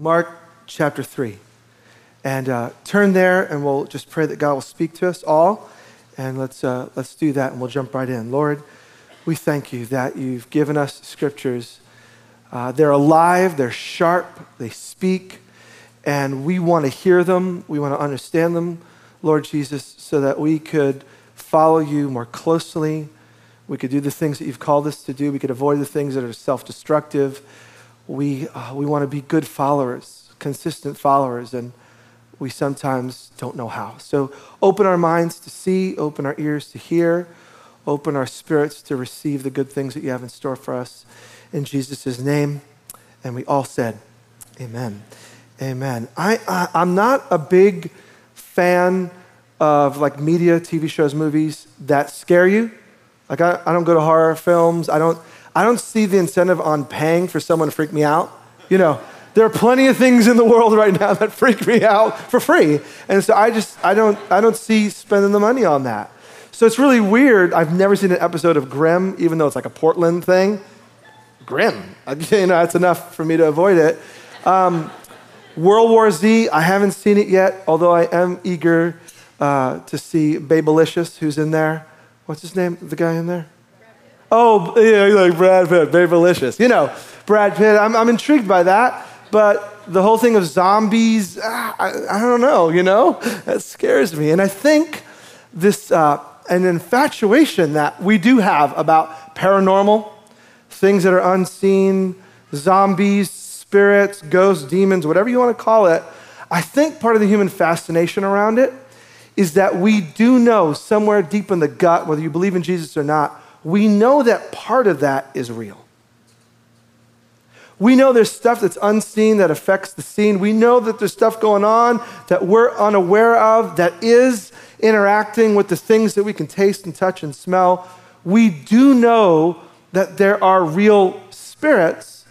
Mark chapter 3. And uh, turn there, and we'll just pray that God will speak to us all. And let's, uh, let's do that, and we'll jump right in. Lord, we thank you that you've given us scriptures. Uh, they're alive, they're sharp, they speak, and we want to hear them. We want to understand them, Lord Jesus, so that we could follow you more closely. We could do the things that you've called us to do. We could avoid the things that are self destructive we, uh, we want to be good followers, consistent followers, and we sometimes don't know how. So open our minds to see, open our ears to hear, open our spirits to receive the good things that you have in store for us. In Jesus' name. And we all said, Amen. Amen. I, I, I'm not a big fan of like media, TV shows, movies that scare you. Like, I, I don't go to horror films. I don't. I don't see the incentive on paying for someone to freak me out. You know, there are plenty of things in the world right now that freak me out for free. And so I just, I don't, I don't see spending the money on that. So it's really weird. I've never seen an episode of Grimm, even though it's like a Portland thing. Grimm. You know, that's enough for me to avoid it. Um, World War Z, I haven't seen it yet, although I am eager uh, to see Babelicious, who's in there. What's his name, the guy in there? Oh, yeah, like Brad Pitt, very delicious. You know, Brad Pitt, I'm, I'm intrigued by that, but the whole thing of zombies, ah, I, I, don't know, you know? That scares me. And I think this, uh, an infatuation that we do have about paranormal, things that are unseen, zombies, spirits, ghosts, demons, whatever you want to call it, I think part of the human fascination around it is that we do know somewhere deep in the gut, whether you believe in Jesus or not, we know that part of that is real. We know there's stuff that's unseen that affects the seen. We know that there's stuff going on that we're unaware of that is interacting with the things that we can taste and touch and smell. We do know that there are real spirits,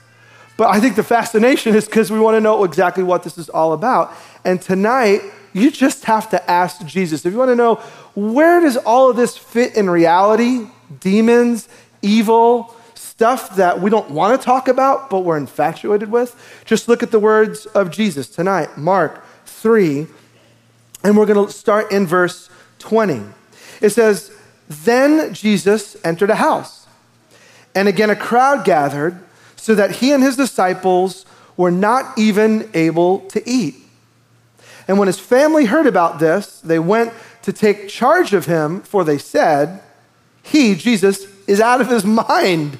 but I think the fascination is because we want to know exactly what this is all about. And tonight, you just have to ask Jesus. If you want to know where does all of this fit in reality, demons, evil, stuff that we don't want to talk about, but we're infatuated with. Just look at the words of Jesus tonight, Mark 3, and we're going to start in verse 20. It says, Then Jesus entered a house, and again a crowd gathered, so that he and his disciples were not even able to eat. And when his family heard about this, they went to take charge of him, for they said, he, Jesus, is out of his mind.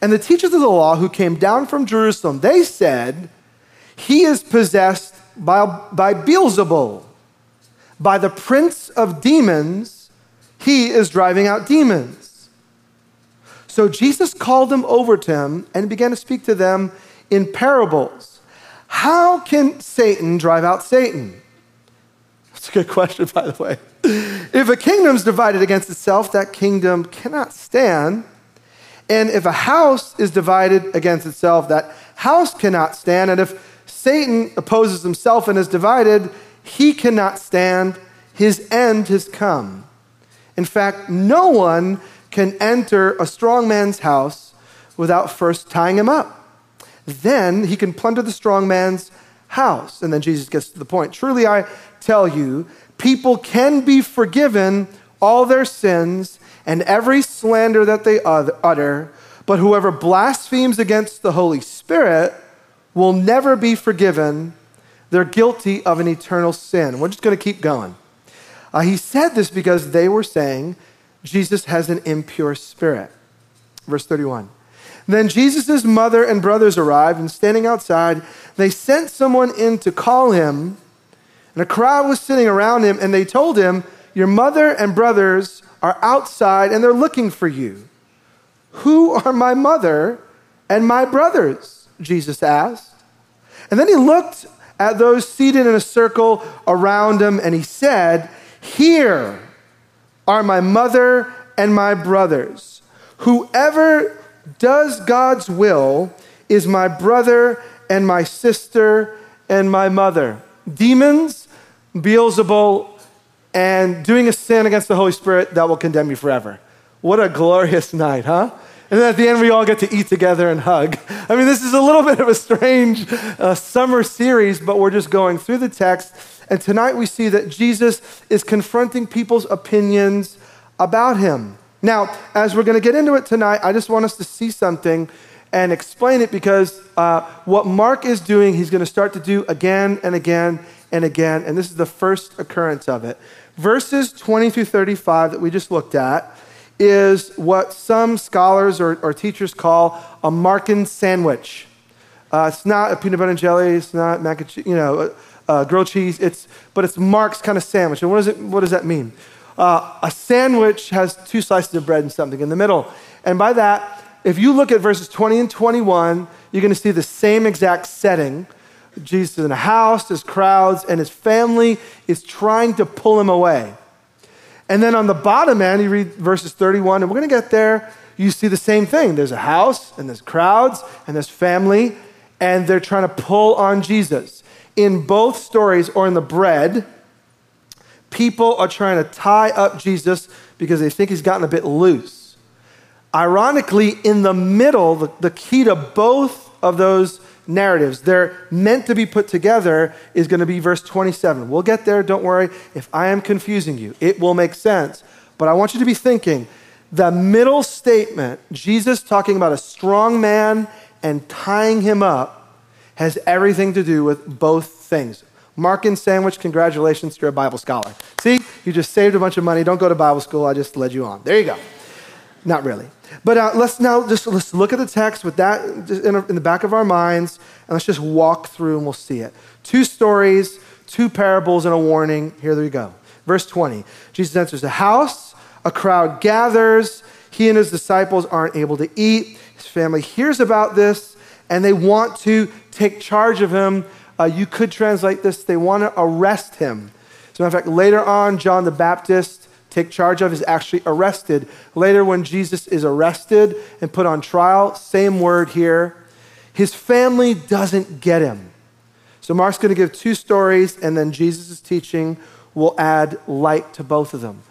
And the teachers of the law who came down from Jerusalem, they said, He is possessed by, by Beelzebul. By the prince of demons, he is driving out demons. So Jesus called them over to him and began to speak to them in parables. How can Satan drive out Satan? That's a good question, by the way. If a kingdom is divided against itself, that kingdom cannot stand. And if a house is divided against itself, that house cannot stand. And if Satan opposes himself and is divided, he cannot stand. His end has come. In fact, no one can enter a strong man's house without first tying him up. Then he can plunder the strong man's house. And then Jesus gets to the point. Truly, I tell you, people can be forgiven all their sins and every slander that they utter, but whoever blasphemes against the Holy Spirit will never be forgiven. They're guilty of an eternal sin. We're just going to keep going. Uh, he said this because they were saying Jesus has an impure spirit. Verse 31. Then Jesus' mother and brothers arrived, and standing outside, they sent someone in to call him. And a crowd was sitting around him, and they told him, Your mother and brothers are outside, and they're looking for you. Who are my mother and my brothers? Jesus asked. And then he looked at those seated in a circle around him, and he said, Here are my mother and my brothers. Whoever does God's will is my brother and my sister and my mother. Demons, Beelzebul, and doing a sin against the Holy Spirit that will condemn you forever. What a glorious night, huh? And then at the end, we all get to eat together and hug. I mean, this is a little bit of a strange uh, summer series, but we're just going through the text. And tonight we see that Jesus is confronting people's opinions about him. Now, as we're going to get into it tonight, I just want us to see something and explain it because uh, what Mark is doing, he's going to start to do again and again and again. And this is the first occurrence of it. Verses 20 through 35 that we just looked at is what some scholars or, or teachers call a Markan sandwich. Uh, it's not a peanut butter and jelly, it's not mac and cheese, you know, uh, uh, grilled cheese, it's, but it's Mark's kind of sandwich. And what, is it, what does that mean? Uh, a sandwich has two slices of bread and something in the middle. And by that, if you look at verses 20 and 21, you're going to see the same exact setting. Jesus is in a house, there's crowds, and his family is trying to pull him away. And then on the bottom end, you read verses 31, and we're going to get there. You see the same thing. There's a house, and there's crowds, and there's family, and they're trying to pull on Jesus. In both stories, or in the bread, people are trying to tie up Jesus because they think he's gotten a bit loose. Ironically, in the middle, the, the key to both of those narratives, they're meant to be put together, is going to be verse 27. We'll get there, don't worry. If I am confusing you, it will make sense. But I want you to be thinking the middle statement, Jesus talking about a strong man and tying him up, has everything to do with both things. Markan Sandwich, congratulations, you're a Bible scholar. See, you just saved a bunch of money. Don't go to Bible school, I just led you on. There you go. Not really. But uh, let's now just let's look at the text with that in, in the back of our minds, and let's just walk through and we'll see it. Two stories, two parables, and a warning. Here we go. Verse 20 Jesus enters the house, a crowd gathers. He and his disciples aren't able to eat. His family hears about this, and they want to take charge of him. Uh, you could translate this they want to arrest him. As a matter of fact, later on, John the Baptist take charge of, is actually arrested. Later, when Jesus is arrested and put on trial, same word here. His family doesn't get him. So, Mark's going to give two stories, and then Jesus' teaching will add light to both of them.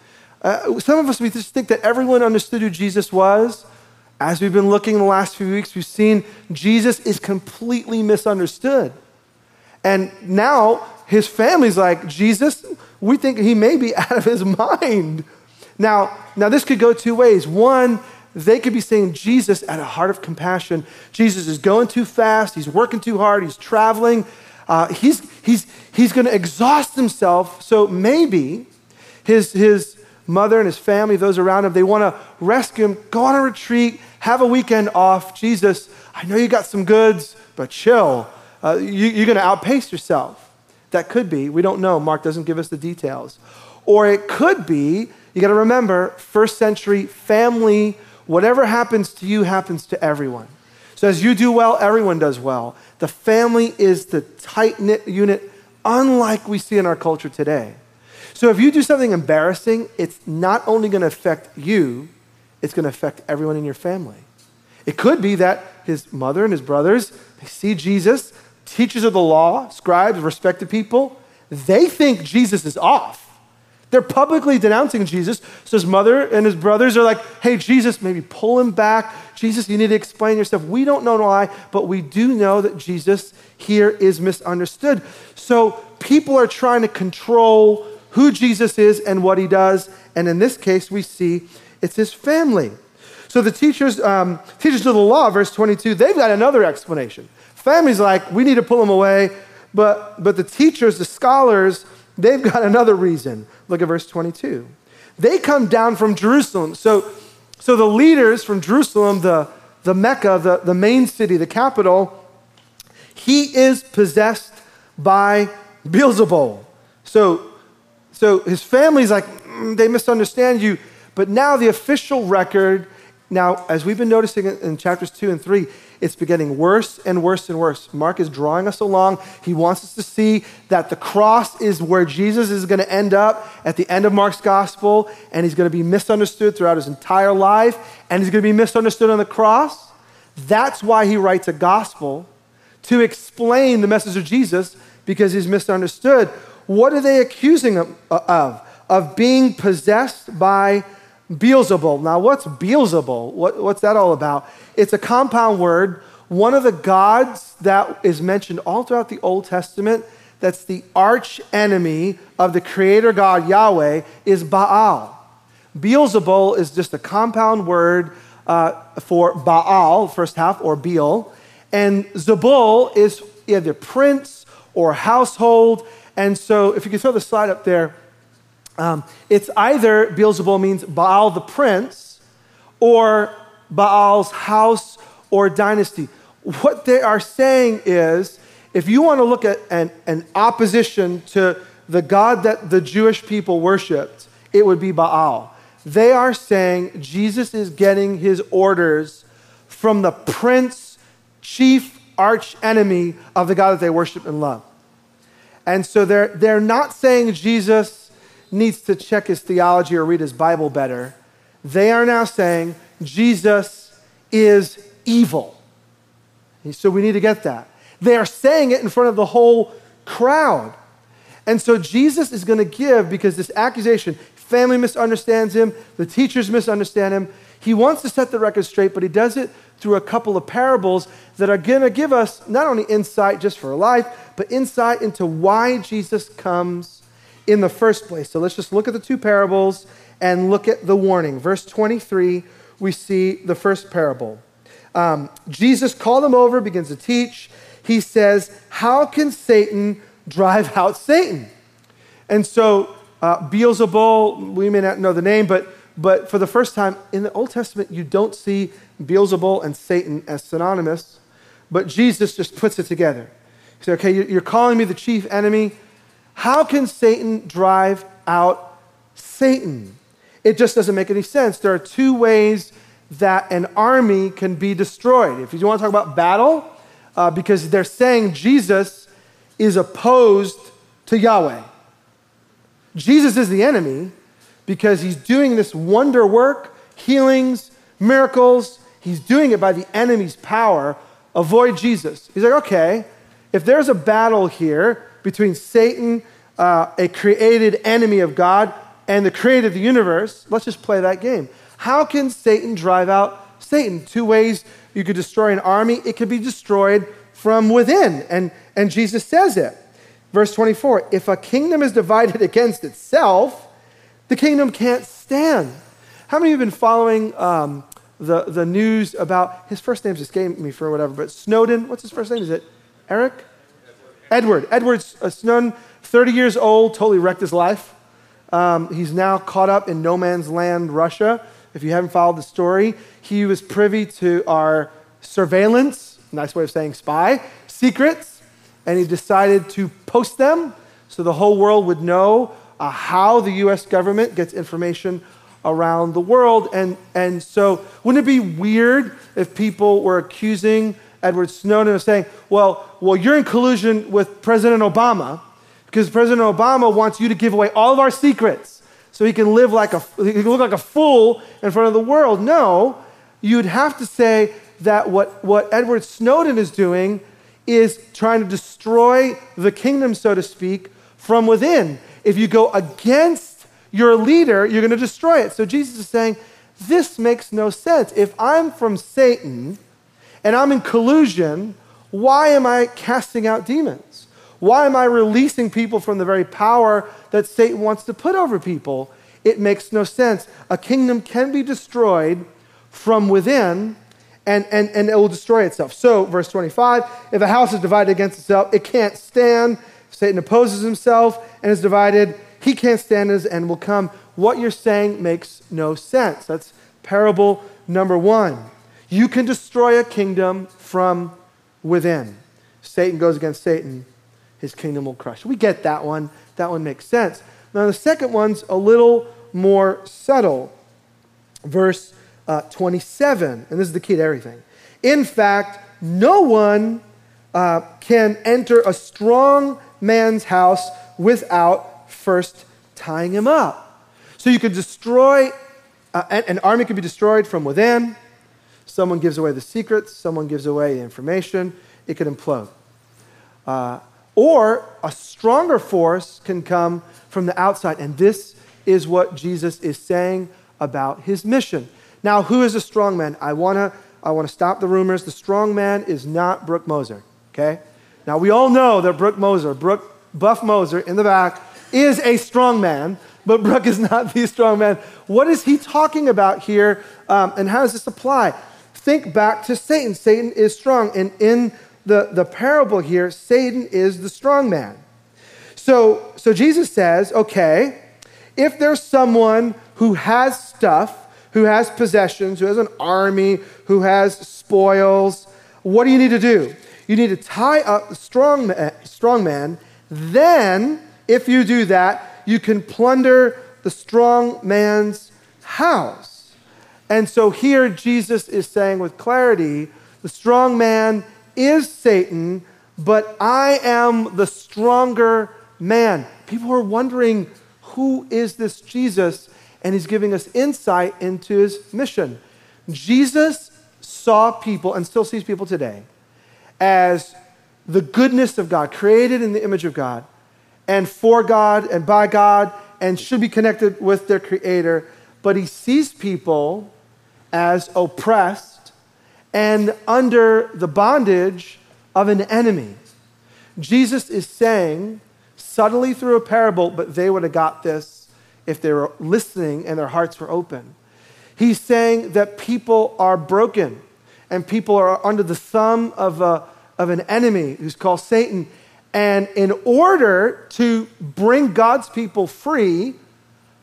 Uh, some of us, we just think that everyone understood who Jesus was. As we've been looking the last few weeks, we've seen Jesus is completely misunderstood. And now his family's like, Jesus, we think he may be out of his mind. Now, now this could go two ways. One, they could be saying Jesus at a heart of compassion. Jesus is going too fast. He's working too hard. He's traveling. Uh, he's he's, he's going to exhaust himself. So maybe his, his mother and his family, those around him, they want to rescue him, go on a retreat, have a weekend off. Jesus, I know you got some goods, but chill. Uh, you, you're going to outpace yourself. That could be, we don't know. Mark doesn't give us the details. Or it could be, you got to remember, first century family, whatever happens to you happens to everyone. So as you do well, everyone does well. The family is the tight knit unit, unlike we see in our culture today. So if you do something embarrassing, it's not only going to affect you, it's going to affect everyone in your family. It could be that his mother and his brothers, see Jesus, teachers of the law, scribes, respected people, they think Jesus is off. They're publicly denouncing Jesus. So his mother and his brothers are like, hey, Jesus, maybe pull him back. Jesus, you need to explain yourself. We don't know why, but we do know that Jesus here is misunderstood. So people are trying to control who Jesus is and what he does. And in this case, we see it's his family. So the teachers, um, teachers of the law, verse 22, they've got another explanation. Family's like, we need to pull them away. But, but the teachers, the scholars, they've got another reason. Look at verse 22. They come down from Jerusalem. So, so the leaders from Jerusalem, the, the Mecca, the, the main city, the capital, he is possessed by Beelzebul. So, so his family's like, mm, they misunderstand you. But now the official record, now, as we've been noticing in chapters two and three, it's getting worse and worse and worse. Mark is drawing us along. He wants us to see that the cross is where Jesus is going to end up at the end of Mark's gospel, and he's going to be misunderstood throughout his entire life, and he's going to be misunderstood on the cross. That's why he writes a gospel to explain the message of Jesus because he's misunderstood. What are they accusing him uh, of? Of being possessed by Beelzebul. Now, what's Beelzebul? What, what's that all about? It's a compound word. One of the gods that is mentioned all throughout the Old Testament that's the arch enemy of the creator God Yahweh is Baal. Beelzebul is just a compound word uh, for Baal, first half, or Beel. And Zebul is either prince or household. And so, if you can throw the slide up there, um, it's either Beelzebul means Baal the prince or Baal's house or dynasty. What they are saying is if you want to look at an, an opposition to the God that the Jewish people worshiped, it would be Baal. They are saying Jesus is getting his orders from the prince, chief arch enemy of the God that they worship and love. And so they're, they're not saying Jesus needs to check his theology or read his Bible better. They are now saying Jesus is evil. So we need to get that. They are saying it in front of the whole crowd. And so Jesus is going to give, because this accusation, family misunderstands him, the teachers misunderstand him. He wants to set the record straight, but he does it through a couple of parables that are going to give us not only insight just for life, but insight into why Jesus comes in the first place. So let's just look at the two parables and look at the warning. Verse 23, we see the first parable. Um, Jesus called them over, begins to teach. He says, How can Satan drive out Satan? And so uh, Beelzebul, we may not know the name, but, but for the first time in the Old Testament, you don't see Beelzebul and Satan as synonymous, but Jesus just puts it together. He said, okay, you're calling me the chief enemy. How can Satan drive out Satan? It just doesn't make any sense. There are two ways that an army can be destroyed. If you want to talk about battle, uh, because they're saying Jesus is opposed to Yahweh. Jesus is the enemy because he's doing this wonder work, healings, miracles. He's doing it by the enemy's power. Avoid Jesus. He's like, okay, if there's a battle here between Satan, uh, a created enemy of God, and the creator of the universe, let's just play that game. How can Satan drive out Satan? Two ways you could destroy an army it could be destroyed from within. And, and Jesus says it. Verse 24 If a kingdom is divided against itself, the kingdom can't stand. How many of you have been following um, the, the news about his first name's escaping me for whatever, but Snowden, what's his first name? Is it Eric? Edward. Edward, Edward uh, Snowden, 30 years old, totally wrecked his life. Um, he's now caught up in no man's land, Russia. If you haven't followed the story, he was privy to our surveillance, nice way of saying spy, secrets and he decided to post them so the whole world would know uh, how the US government gets information around the world. And, and so, wouldn't it be weird if people were accusing Edward Snowden of saying, well, well, you're in collusion with President Obama because President Obama wants you to give away all of our secrets so he can live like a, he can look like a fool in front of the world. No, you'd have to say that what, what Edward Snowden is doing is trying to destroy the kingdom, so to speak, from within. If you go against your leader, you're going to destroy it. So Jesus is saying, this makes no sense. If I'm from Satan and I'm in collusion, why am I casting out demons? Why am I releasing people from the very power that Satan wants to put over people? It makes no sense. A kingdom can be destroyed from within and, and, and it will destroy itself. So, verse 25 if a house is divided against itself, it can't stand. Satan opposes himself and is divided. He can't stand and will come. What you're saying makes no sense. That's parable number one. You can destroy a kingdom from within. Satan goes against Satan, his kingdom will crush. We get that one. That one makes sense. Now, the second one's a little more subtle. Verse uh, 27, and this is the key to everything. In fact, no one uh, can enter a strong man's house without first tying him up. So you could destroy, uh, an, an army could be destroyed from within. Someone gives away the secrets, someone gives away the information, it could implode. Uh, or a stronger force can come from the outside. And this is what Jesus is saying about his mission. Now, who is a strong man? I want to I want to stop the rumors. The strong man is not Brooke Moser, okay? Now, we all know that Brooke Moser, Brooke Buff Moser in the back, is a strong man, but Brooke is not the strong man. What is he talking about here, um, and how does this apply? Think back to Satan. Satan is strong, and in the, the parable here, Satan is the strong man. So, so Jesus says, okay, if there's someone who has stuff, who has possessions, who has an army, who has spoils, what do you need to do? You need to tie up the strong strong man. Then, if you do that, you can plunder the strong man's house. And so here Jesus is saying with clarity the strong man is Satan, but I am the stronger man. People are wondering who is this Jesus? And he's giving us insight into his mission. Jesus saw people and still sees people today as the goodness of God, created in the image of God, and for God and by God, and should be connected with their Creator. But he sees people as oppressed and under the bondage of an enemy. Jesus is saying, subtly through a parable, but they would have got this if they were listening and their hearts were open. He's saying that people are broken and people are under the thumb of, a, of an enemy who's called Satan. And in order to bring God's people free,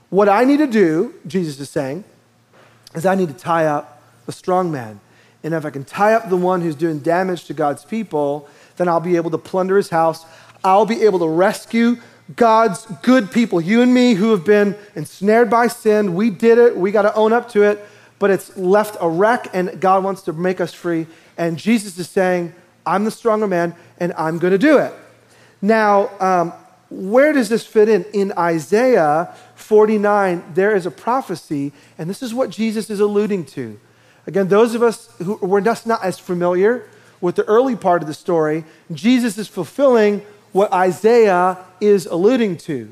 what I need to do, Jesus is saying, is I need to tie up the strong man. And if I can tie up the one who's doing damage to God's people, then I'll be able to plunder his house. I'll be able to rescue God's good people, you and me who have been ensnared by sin. We did it, we got to own up to it, but it's left a wreck, and God wants to make us free. And Jesus is saying, I'm the stronger man, and I'm going to do it. Now, um, where does this fit in? In Isaiah 49, there is a prophecy, and this is what Jesus is alluding to. Again, those of us who were just not as familiar with the early part of the story, Jesus is fulfilling what Isaiah is alluding to.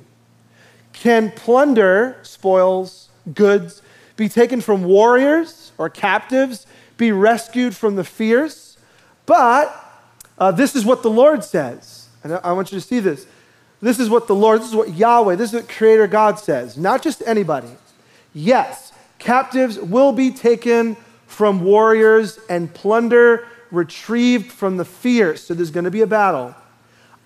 Can plunder, spoils, goods be taken from warriors or captives, be rescued from the fierce? But uh, this is what the Lord says. And I want you to see this. This is what the Lord, this is what Yahweh, this is what Creator God says, not just anybody. Yes, captives will be taken from warriors and plunder retrieved from the fierce. So there's going to be a battle.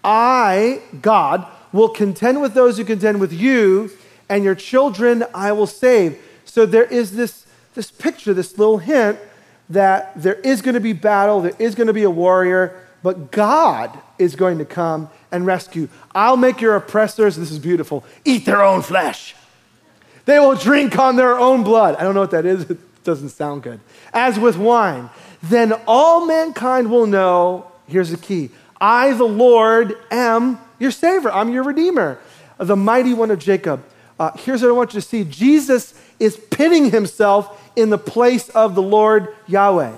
I, God, will contend with those who contend with you, and your children I will save. So there is this, this picture, this little hint that there is going to be battle, there is going to be a warrior, but God is going to come and rescue. I'll make your oppressors, this is beautiful, eat their own flesh. They will drink on their own blood. I don't know what that is, it doesn't sound good. As with wine. Then all mankind will know, here's the key I, the Lord, am your Savior. I'm your Redeemer, the mighty one of Jacob. Uh, here's what I want you to see Jesus is pitting himself in the place of the Lord Yahweh.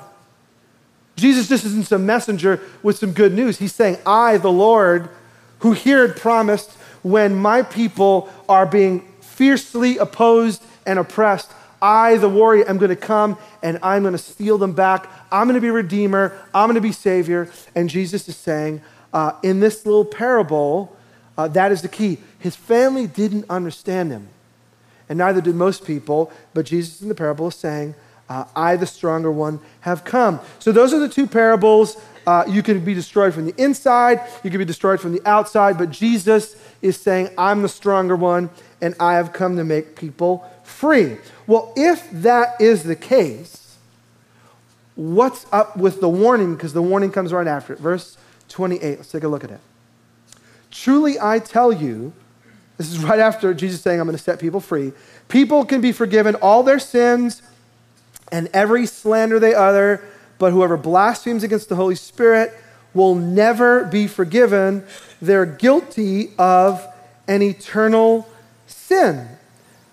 Jesus just isn't some messenger with some good news. He's saying, I, the Lord, who here had promised when my people are being fiercely opposed and oppressed, I, the warrior, am going to come and I'm going to steal them back. I'm going to be redeemer. I'm going to be savior. And Jesus is saying, uh, in this little parable, uh, that is the key. His family didn't understand him, and neither did most people. But Jesus in the parable is saying, uh, I, the stronger one, have come. So those are the two parables. Uh, you can be destroyed from the inside, you can be destroyed from the outside, but Jesus is saying, I'm the stronger one, and I have come to make people free. Well, if that is the case, what's up with the warning? Because the warning comes right after it. Verse 28, let's take a look at it. Truly I tell you, this is right after Jesus saying, I'm going to set people free. People can be forgiven all their sins and every slander they utter, but whoever blasphemes against the Holy Spirit will never be forgiven. They're guilty of an eternal sin.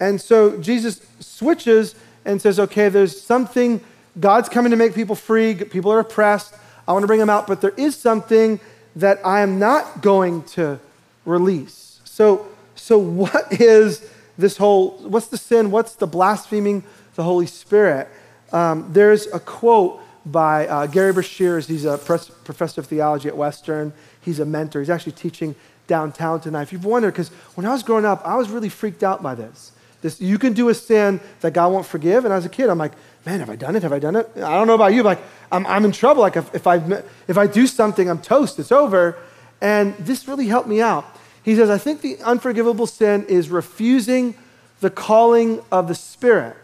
And so Jesus switches and says, okay, there's something, God's coming to make people free, people are oppressed. I want to bring them out, but there is something that I am not going to release. So, so what is this whole what's the sin? What's the blaspheming the Holy Spirit? Um, there's a quote by uh, Gerry Breshears. He's a professor of theology at Western. He's a mentor. He's actually teaching downtown tonight. If you've wondered, because when I was growing up, I was really freaked out by this. This, you can do a sin that God won't forgive. And as a kid, I'm like, man, have I done it? Have I done it? I don't know about you, but like, I'm, I'm in trouble. Like, if, if, I, if I do something, I'm toast. It's over. And this really helped me out. He says, I think the unforgivable sin is refusing the calling of the Spirit.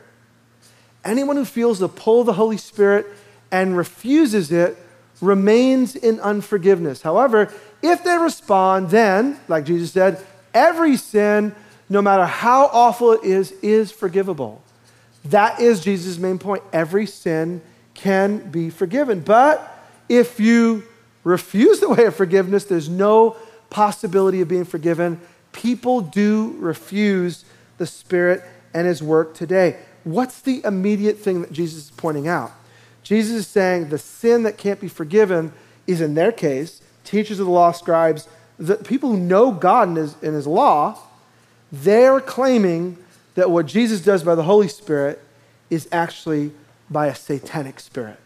Anyone who feels the pull of the Holy Spirit and refuses it remains in unforgiveness. However, if they respond, then, like Jesus said, every sin, no matter how awful it is, is forgivable. That is Jesus' main point. Every sin can be forgiven. But if you refuse the way of forgiveness, there's no possibility of being forgiven. People do refuse the Spirit and His work today. What's the immediate thing that Jesus is pointing out? Jesus is saying the sin that can't be forgiven is, in their case, teachers of the law, scribes, the people who know God and His, and his law, they're claiming that what Jesus does by the Holy Spirit is actually by a satanic spirit.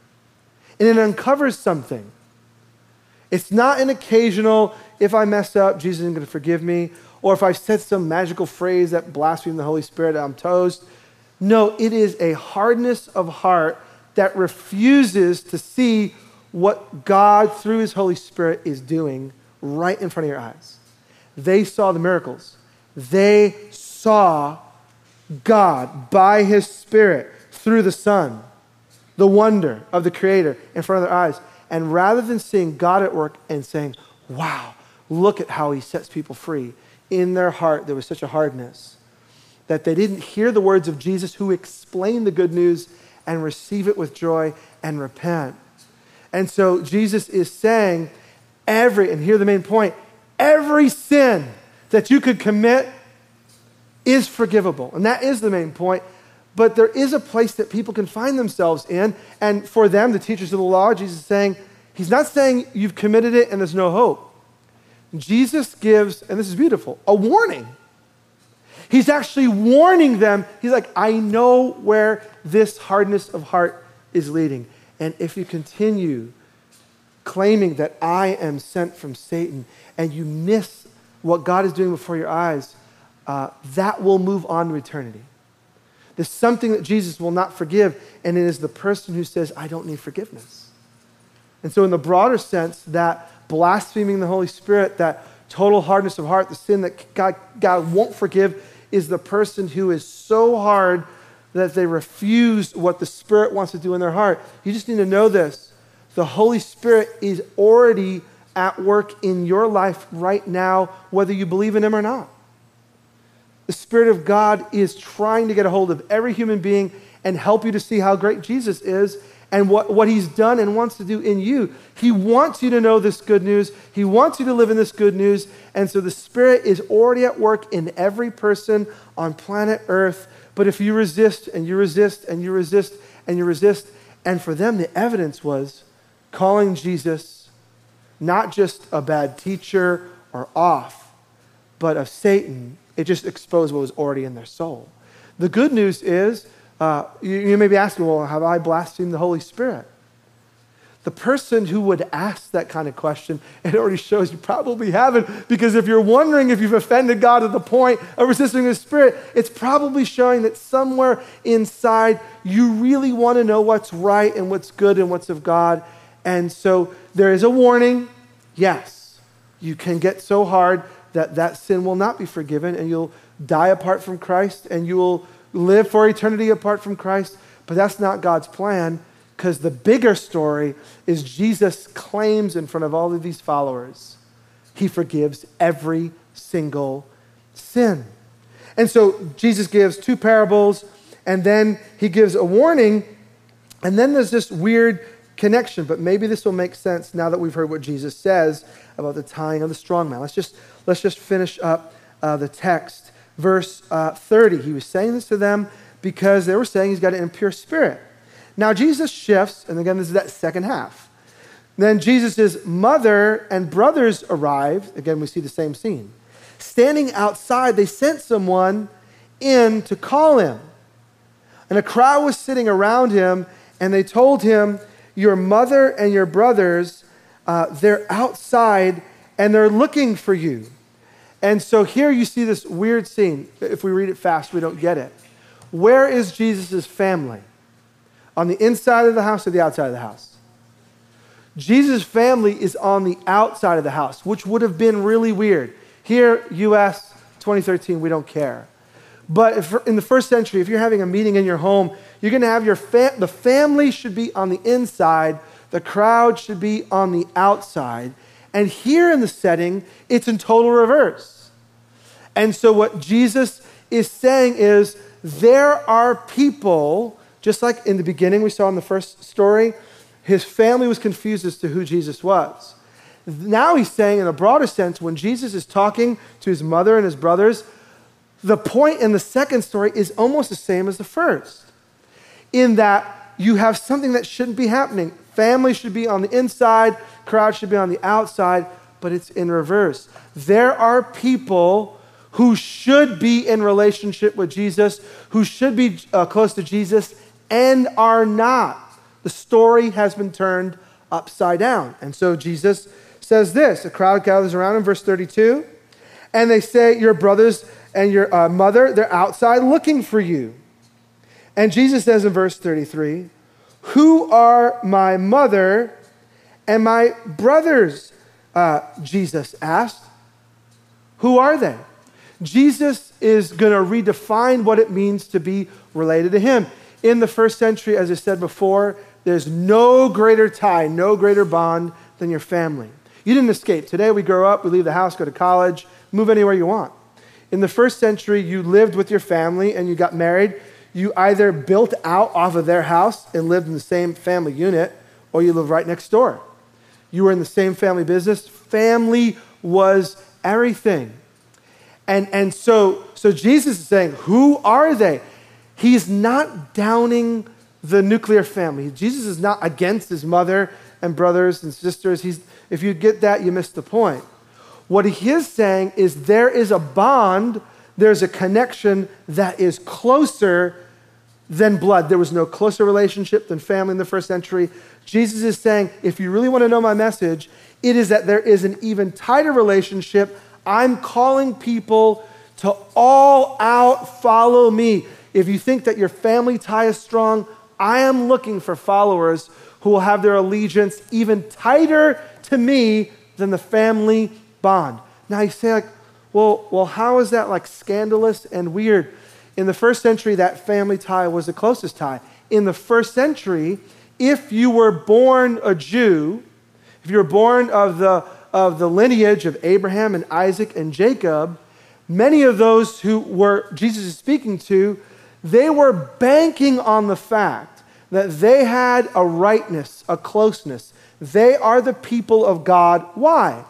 And it uncovers something. It's not an occasional, if I mess up, Jesus isn't going to forgive me, or if I said some magical phrase that blasphemed the Holy Spirit, I'm um, toast. No, it is a hardness of heart that refuses to see what God, through His Holy Spirit, is doing right in front of your eyes. They saw the miracles. They saw God by His Spirit through the Son, the wonder of the Creator in front of their eyes. And rather than seeing God at work and saying, wow, look at how He sets people free, in their heart there was such a hardness that they didn't hear the words of Jesus who explained the good news and receive it with joy and repent. And so Jesus is saying, every, and here the main point, every sin that you could commit is forgivable. And that is the main point. But there is a place that people can find themselves in. And for them, the teachers of the law, Jesus is saying, He's not saying you've committed it and there's no hope. Jesus gives, and this is beautiful, a warning. He's actually warning them. He's like, I know where this hardness of heart is leading. And if you continue claiming that I am sent from Satan and you miss what God is doing before your eyes, uh, that will move on to eternity. There's something that Jesus will not forgive, and it is the person who says, I don't need forgiveness. And so, in the broader sense, that blaspheming the Holy Spirit, that total hardness of heart, the sin that God, God won't forgive, is the person who is so hard that they refuse what the Spirit wants to do in their heart. You just need to know this. The Holy Spirit is already at work in your life right now, whether you believe in Him or not. The Spirit of God is trying to get a hold of every human being and help you to see how great Jesus is and what, what He's done and wants to do in you. He wants you to know this good news, He wants you to live in this good news. And so the Spirit is already at work in every person on planet Earth. But if you resist and you resist and you resist and you resist, and for them, the evidence was calling Jesus not just a bad teacher or off, but of Satan it just exposed what was already in their soul. The good news is, uh, you, you may be asking, well, have I blasphemed the Holy Spirit? The person who would ask that kind of question, it already shows you probably haven't, because if you're wondering if you've offended God to the point of resisting the Spirit, it's probably showing that somewhere inside you really want to know what's right and what's good and what's of God. And so there is a warning. Yes, you can get so hard that that sin will not be forgiven and you'll die apart from Christ and you will live for eternity apart from Christ. But that's not God's plan because the bigger story is Jesus claims in front of all of these followers, he forgives every single sin. And so Jesus gives two parables and then he gives a warning. And then there's this weird connection, but maybe this will make sense now that we've heard what Jesus says about the tying of the strong man. Let's just let's just finish up uh, the text. Verse uh, 30. He was saying this to them because they were saying he's got an impure spirit. Now, Jesus shifts, and again, this is that second half. Then Jesus' mother and brothers arrived. Again, we see the same scene. Standing outside, they sent someone in to call him. And a crowd was sitting around him, and they told him, Your mother and your brothers, uh, they're outside and they're looking for you. And so here you see this weird scene. If we read it fast, we don't get it. Where is Jesus' family? On the inside of the house or the outside of the house? Jesus' family is on the outside of the house, which would have been really weird. Here, US 2013, we don't care. But if, in the first century, if you're having a meeting in your home, you're going to have your fa- the family should be on the inside, the crowd should be on the outside. And here in the setting, it's in total reverse. And so what Jesus is saying is there are people, just like in the beginning we saw in the first story, his family was confused as to who Jesus was. Now he's saying, in a broader sense, when Jesus is talking to his mother and his brothers, the point in the second story is almost the same as the first, in that you have something that shouldn't be happening. Family should be on the inside, crowd should be on the outside, but it's in reverse. There are people who should be in relationship with Jesus, who should be uh, close to Jesus, and are not. The story has been turned upside down. And so Jesus says this a crowd gathers around in verse 32, and they say, Your brothers and your uh, mother, they're outside looking for you. And Jesus says in verse 33, Who are my mother and my brothers? Uh, Jesus asked. Who are they? Jesus is going to redefine what it means to be related to him. In the first century, as I said before, there's no greater tie, no greater bond than your family. You didn't escape. Today we grow up, we leave the house, go to college, move anywhere you want. In the first century, you lived with your family and you got married. You either built out off of their house and lived in the same family unit, or you lived right next door. You were in the same family business. Family was everything. And, and so, so Jesus is saying, Who are they? He's not downing the nuclear family. Jesus is not against his mother and brothers and sisters. He's, if you get that, you miss the point. What he is saying is there is a bond, there's a connection that is closer than blood. There was no closer relationship than family in the first century. Jesus is saying, if you really want to know my message, it is that there is an even tighter relationship. I'm calling people to all out follow me. If you think that your family tie is strong, I am looking for followers who will have their allegiance even tighter to me than the family bond. Now you say, like, well, well, how is that like scandalous and weird? In the first century, that family tie was the closest tie. In the first century, if you were born a Jew, if you were born of the, of the lineage of Abraham and Isaac and Jacob, many of those who were Jesus is speaking to, they were banking on the fact that they had a rightness, a closeness. They are the people of God. Why?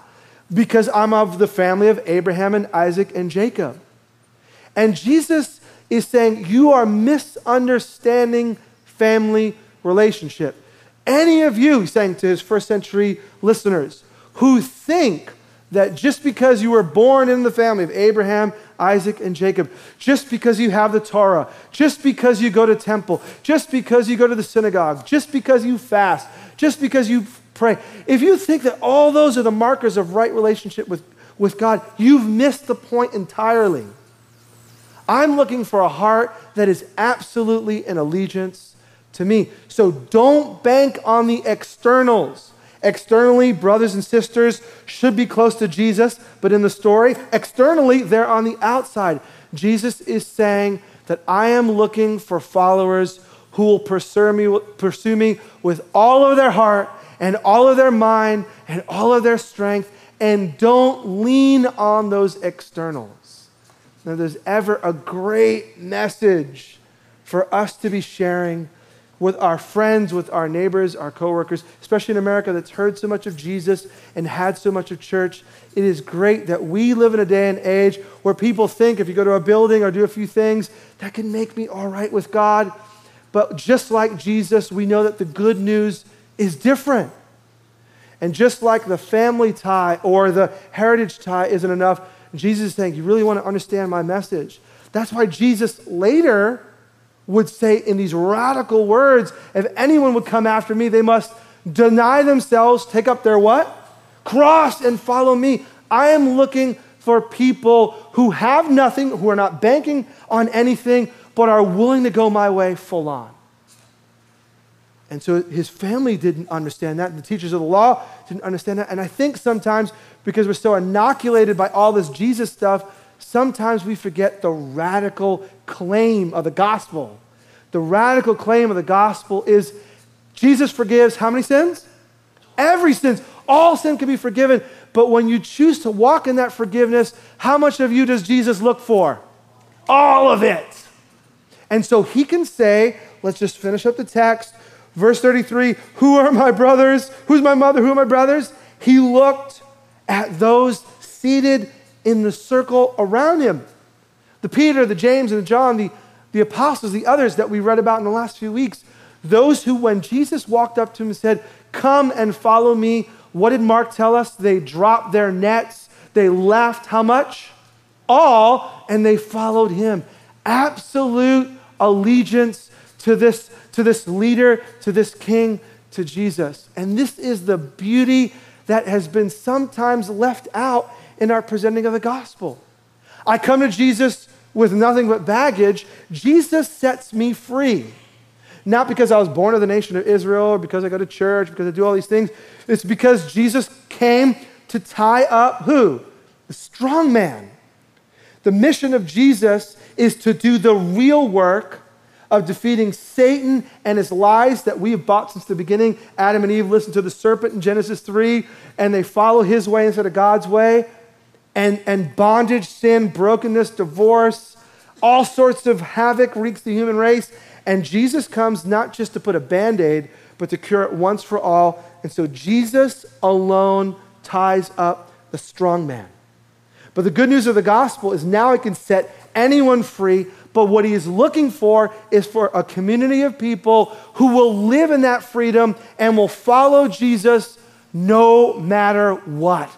Because I'm of the family of Abraham and Isaac and Jacob. And Jesus is saying, You are misunderstanding family relationship. Any of you, he's saying to his first century listeners, who think that just because you were born in the family of Abraham, Isaac, and Jacob, just because you have the Torah, just because you go to temple, just because you go to the synagogue, just because you fast, just because you pray, if you think that all those are the markers of right relationship with, with God, you've missed the point entirely. I'm looking for a heart that is absolutely in allegiance to me. So don't bank on the externals. Externally, brothers and sisters should be close to Jesus, but in the story, externally, they're on the outside. Jesus is saying that I am looking for followers who will pursue me, pursue me with all of their heart and all of their mind and all of their strength, and don't lean on those externals. Now, there's ever a great message for us to be sharing with our friends, with our neighbors, our coworkers, especially in America that's heard so much of Jesus and had so much of church. It is great that we live in a day and age where people think if you go to a building or do a few things, that can make me all right with God. But just like Jesus, we know that the good news is different. And just like the family tie or the heritage tie isn't enough, Jesus is saying, You really want to understand my message? That's why Jesus later would say in these radical words if anyone would come after me, they must deny themselves, take up their what? Cross and follow me. I am looking for people who have nothing, who are not banking on anything, but are willing to go my way full on. And so his family didn't understand that. and The teachers of the law didn't understand that. And I think sometimes because we're so inoculated by all this Jesus stuff, sometimes we forget the radical claim of the gospel. The radical claim of the gospel is Jesus forgives how many sins? Every sin. All sin can be forgiven. But when you choose to walk in that forgiveness, how much of you does Jesus look for? All of it. And so he can say, let's just finish up the text. Verse 33 Who are my brothers? Who's my mother? Who are my brothers? He looked at those seated in the circle around him. The Peter, the James, and the John, the, the apostles, the others that we read about in the last few weeks. Those who, when Jesus walked up to him and said, Come and follow me, what did Mark tell us? They dropped their nets. They left how much? All, and they followed him. Absolute allegiance to this, to this leader, to this king, to Jesus. And this is the beauty that has been sometimes left out in our presenting of the gospel. I come to Jesus with nothing but baggage. Jesus sets me free. Not because I was born of the nation of Israel or because I go to church, or because I do all these things. It's because Jesus came to tie up who? The strong man. The mission of Jesus is to do the real work of defeating Satan and his lies that we have bought since the beginning. Adam and Eve listened to the serpent in Genesis 3, and they follow his way instead of God's way. And, and bondage, sin, brokenness, divorce, all sorts of havoc wreaks the human race. And Jesus comes not just to put a band aid, but to cure it once for all. And so Jesus alone ties up the strong man. But the good news of the gospel is now it can set anyone free. But what he is looking for is for a community of people who will live in that freedom and will follow Jesus no matter what.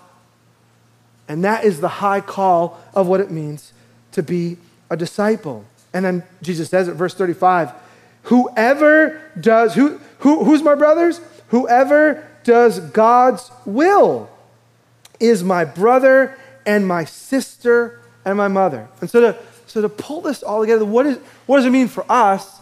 And that is the high call of what it means to be a disciple. And then Jesus says it, verse 35 Whoever does, who, who, who's my brothers? Whoever does God's will is my brother and my sister and my mother. And so to, so to pull this all together, what, is, what does it mean for us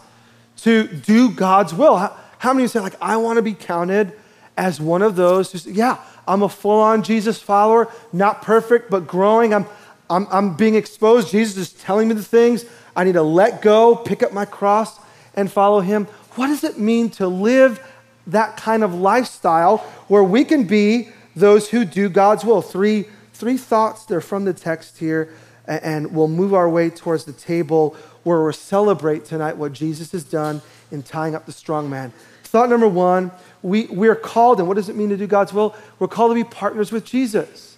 to do God's will? How, how many of you say, like, I want to be counted as one of those who say, yeah, I'm a full on Jesus follower, not perfect, but growing. I'm, I'm, I'm being exposed. Jesus is telling me the things. I need to let go, pick up my cross, and follow him. What does it mean to live that kind of lifestyle where we can be those who do God's will? Three, three thoughts. They're from the text here, and we'll move our way towards the table where we'll celebrate tonight what Jesus has done in tying up the strong man. Thought number one, we, we're called, and what does it mean to do God's will? We're called to be partners with Jesus.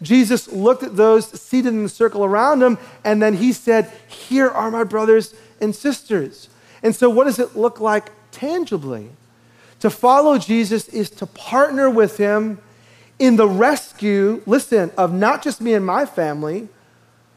Jesus looked at those seated in the circle around him, and then he said, Here are my brothers and sisters. And so, what does it look like tangibly? To follow Jesus is to partner with him in the rescue, listen, of not just me and my family,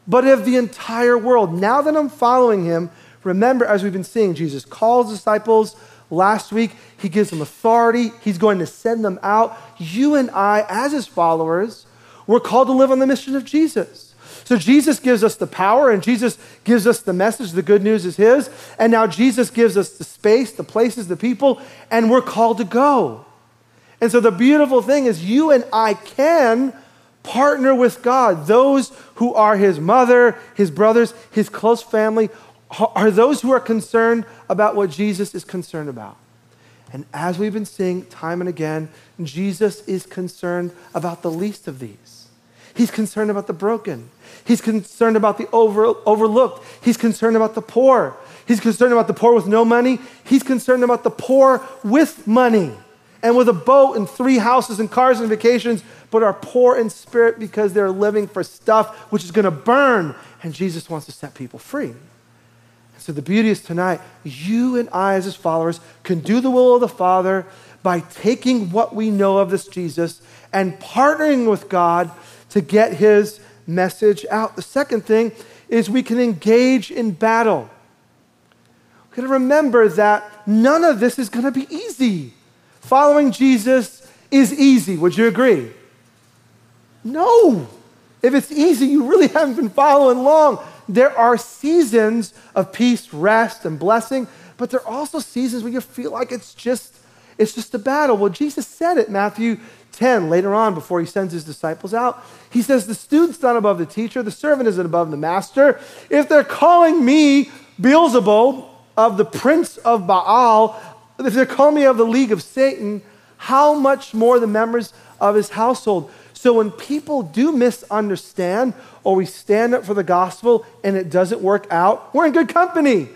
but of the entire world. Now that I'm following him, remember, as we've been seeing, Jesus calls disciples last week, he gives them authority, he's going to send them out. You and I, as his followers, we're called to live on the mission of Jesus. So Jesus gives us the power and Jesus gives us the message. The good news is His. And now Jesus gives us the space, the places, the people, and we're called to go. And so the beautiful thing is, you and I can partner with God. Those who are His mother, His brothers, His close family are those who are concerned about what Jesus is concerned about. And as we've been seeing time and again, Jesus is concerned about the least of these. He's concerned about the broken. He's concerned about the over, overlooked. He's concerned about the poor. He's concerned about the poor with no money. He's concerned about the poor with money and with a boat and three houses and cars and vacations, but are poor in spirit because they're living for stuff which is going to burn. And Jesus wants to set people free. So the beauty is tonight, you and I, as his followers, can do the will of the Father by taking what we know of this Jesus and partnering with God to get his message out. The second thing is we can engage in battle. We've got to remember that none of this is going to be easy. Following Jesus is easy. Would you agree? No. If it's easy, you really haven't been following long. There are seasons of peace, rest, and blessing, but there are also seasons where you feel like it's just it's just a battle. Well, Jesus said it, Matthew 10, later on, before he sends his disciples out. He says, The student's not above the teacher, the servant isn't above the master. If they're calling me Beelzebub of the prince of Baal, if they're calling me of the league of Satan, how much more the members of his household? So when people do misunderstand or we stand up for the gospel and it doesn't work out, we're in good company.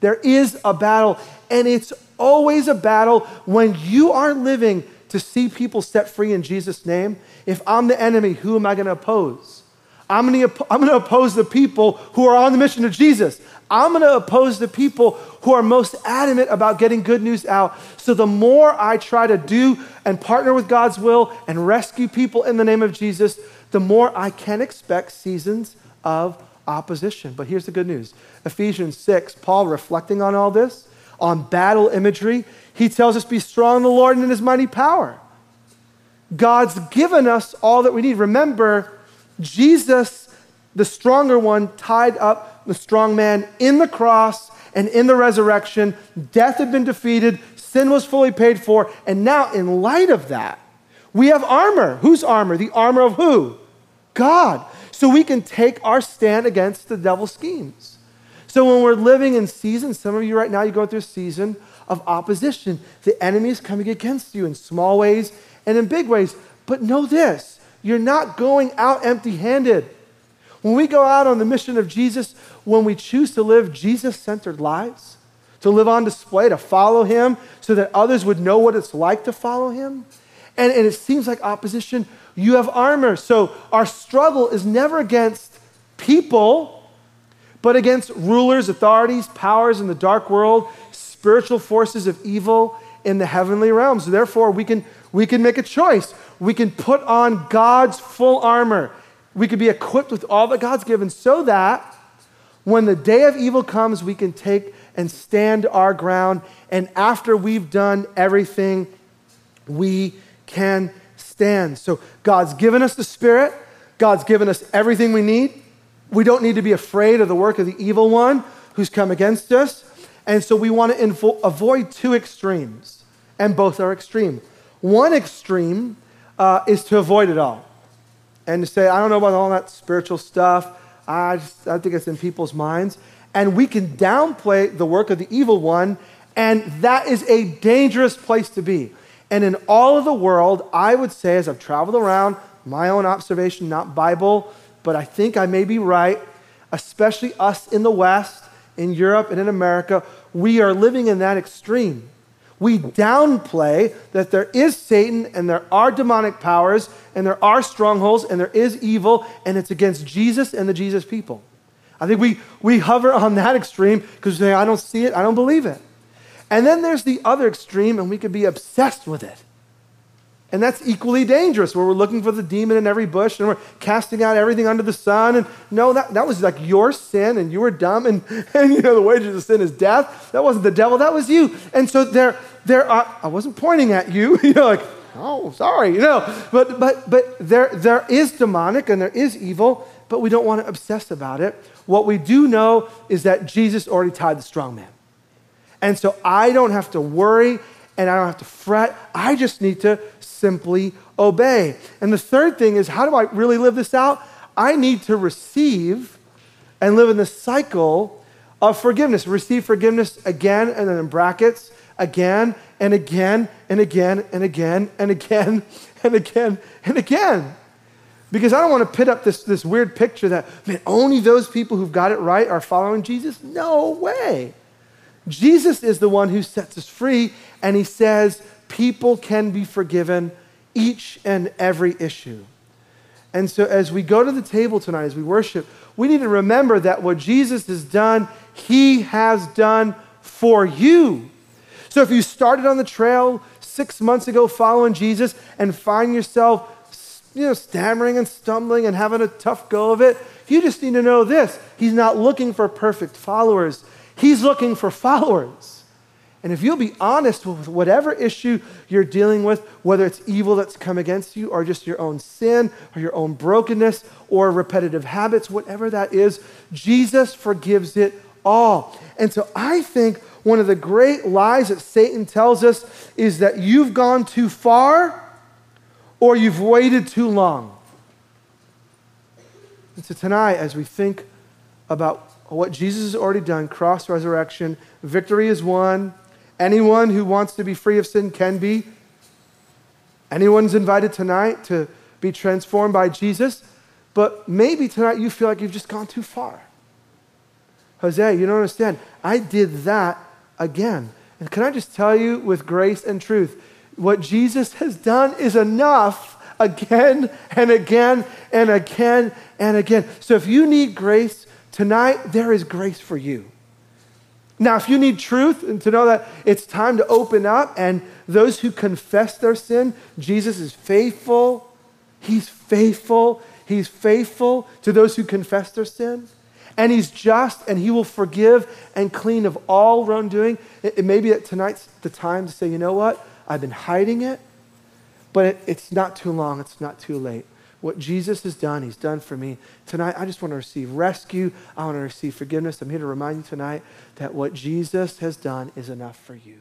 There is a battle, and it's always a battle when you are living to see people set free in Jesus' name. If I'm the enemy, who am I going to oppose? I'm going to, I'm going to oppose the people who are on the mission of Jesus. I'm going to oppose the people who are most adamant about getting good news out. So the more I try to do and partner with God's will and rescue people in the name of Jesus, the more I can expect seasons of opposition. But here's the good news Ephesians 6, Paul reflecting on all this, on battle imagery, he tells us, Be strong in the Lord and in his mighty power. God's given us all that we need. Remember, Jesus, the stronger one, tied up the strong man in the cross and in the resurrection. Death had been defeated, sin was fully paid for, and now, in light of that, we have armor. Whose armor? The armor of who? God. So we can take our stand against the devil's schemes. So when we're living in seasons, some of you right now, you're going through a season of opposition. The enemy is coming against you in small ways and in big ways. But know this you're not going out empty handed. When we go out on the mission of Jesus, when we choose to live Jesus centered lives, to live on display, to follow Him so that others would know what it's like to follow Him, and, and it seems like opposition, you have armor. So our struggle is never against people but against rulers, authorities, powers in the dark world, spiritual forces of evil in the heavenly realms. Therefore, we can, we can make a choice. We can put on God's full armor. We could be equipped with all that God's given so that when the day of evil comes, we can take and stand our ground. And after we've done everything, we can stand. So God's given us the Spirit, God's given us everything we need. We don't need to be afraid of the work of the evil one who's come against us. And so we want to invo- avoid two extremes, and both are extreme. One extreme uh, is to avoid it all and to say, I don't know about all that spiritual stuff. I, just, I think it's in people's minds. And we can downplay the work of the evil one, and that is a dangerous place to be. And in all of the world, I would say, as I've traveled around, my own observation, not Bible, but I think I may be right, especially us in the West, in Europe, and in America, we are living in that extreme. We downplay that there is Satan and there are demonic powers and there are strongholds and there is evil and it's against Jesus and the Jesus people. I think we, we hover on that extreme because we say, I don't see it, I don't believe it. And then there's the other extreme and we could be obsessed with it. And that's equally dangerous, where we're looking for the demon in every bush and we're casting out everything under the sun. And no, that, that was like your sin and you were dumb and, and you know the wages of sin is death. That wasn't the devil, that was you. And so there, there are, I wasn't pointing at you. You're like, oh, sorry, you know. But but but there there is demonic and there is evil, but we don't want to obsess about it. What we do know is that Jesus already tied the strong man. And so I don't have to worry and I don't have to fret. I just need to simply obey. And the third thing is how do I really live this out? I need to receive and live in the cycle of forgiveness. Receive forgiveness again, and then in brackets, again and again and again and again and again and again and again. Because I don't want to pit up this, this weird picture that, man, only those people who've got it right are following Jesus. No way. Jesus is the one who sets us free, and he says people can be forgiven each and every issue. And so, as we go to the table tonight, as we worship, we need to remember that what Jesus has done, he has done for you. So, if you started on the trail six months ago following Jesus and find yourself you know, stammering and stumbling and having a tough go of it. You just need to know this He's not looking for perfect followers, He's looking for followers. And if you'll be honest with whatever issue you're dealing with, whether it's evil that's come against you, or just your own sin, or your own brokenness, or repetitive habits, whatever that is, Jesus forgives it all. And so I think one of the great lies that Satan tells us is that you've gone too far or you've waited too long. And so tonight, as we think about what Jesus has already done cross resurrection, victory is won. Anyone who wants to be free of sin can be. Anyone's invited tonight to be transformed by Jesus, but maybe tonight you feel like you've just gone too far. Jose, you don't understand. I did that again. And can I just tell you with grace and truth, what Jesus has done is enough again and again and again and again. So if you need grace tonight, there is grace for you. Now, if you need truth and to know that it's time to open up, and those who confess their sin, Jesus is faithful. He's faithful. He's faithful to those who confess their sin and he's just and he will forgive and clean of all wrongdoing. It, it may be that tonight's the time to say, you know what? I've been hiding it, but it, it's not too long. It's not too late. What Jesus has done, he's done for me. Tonight, I just want to receive rescue. I want to receive forgiveness. I'm here to remind you tonight that what Jesus has done is enough for you.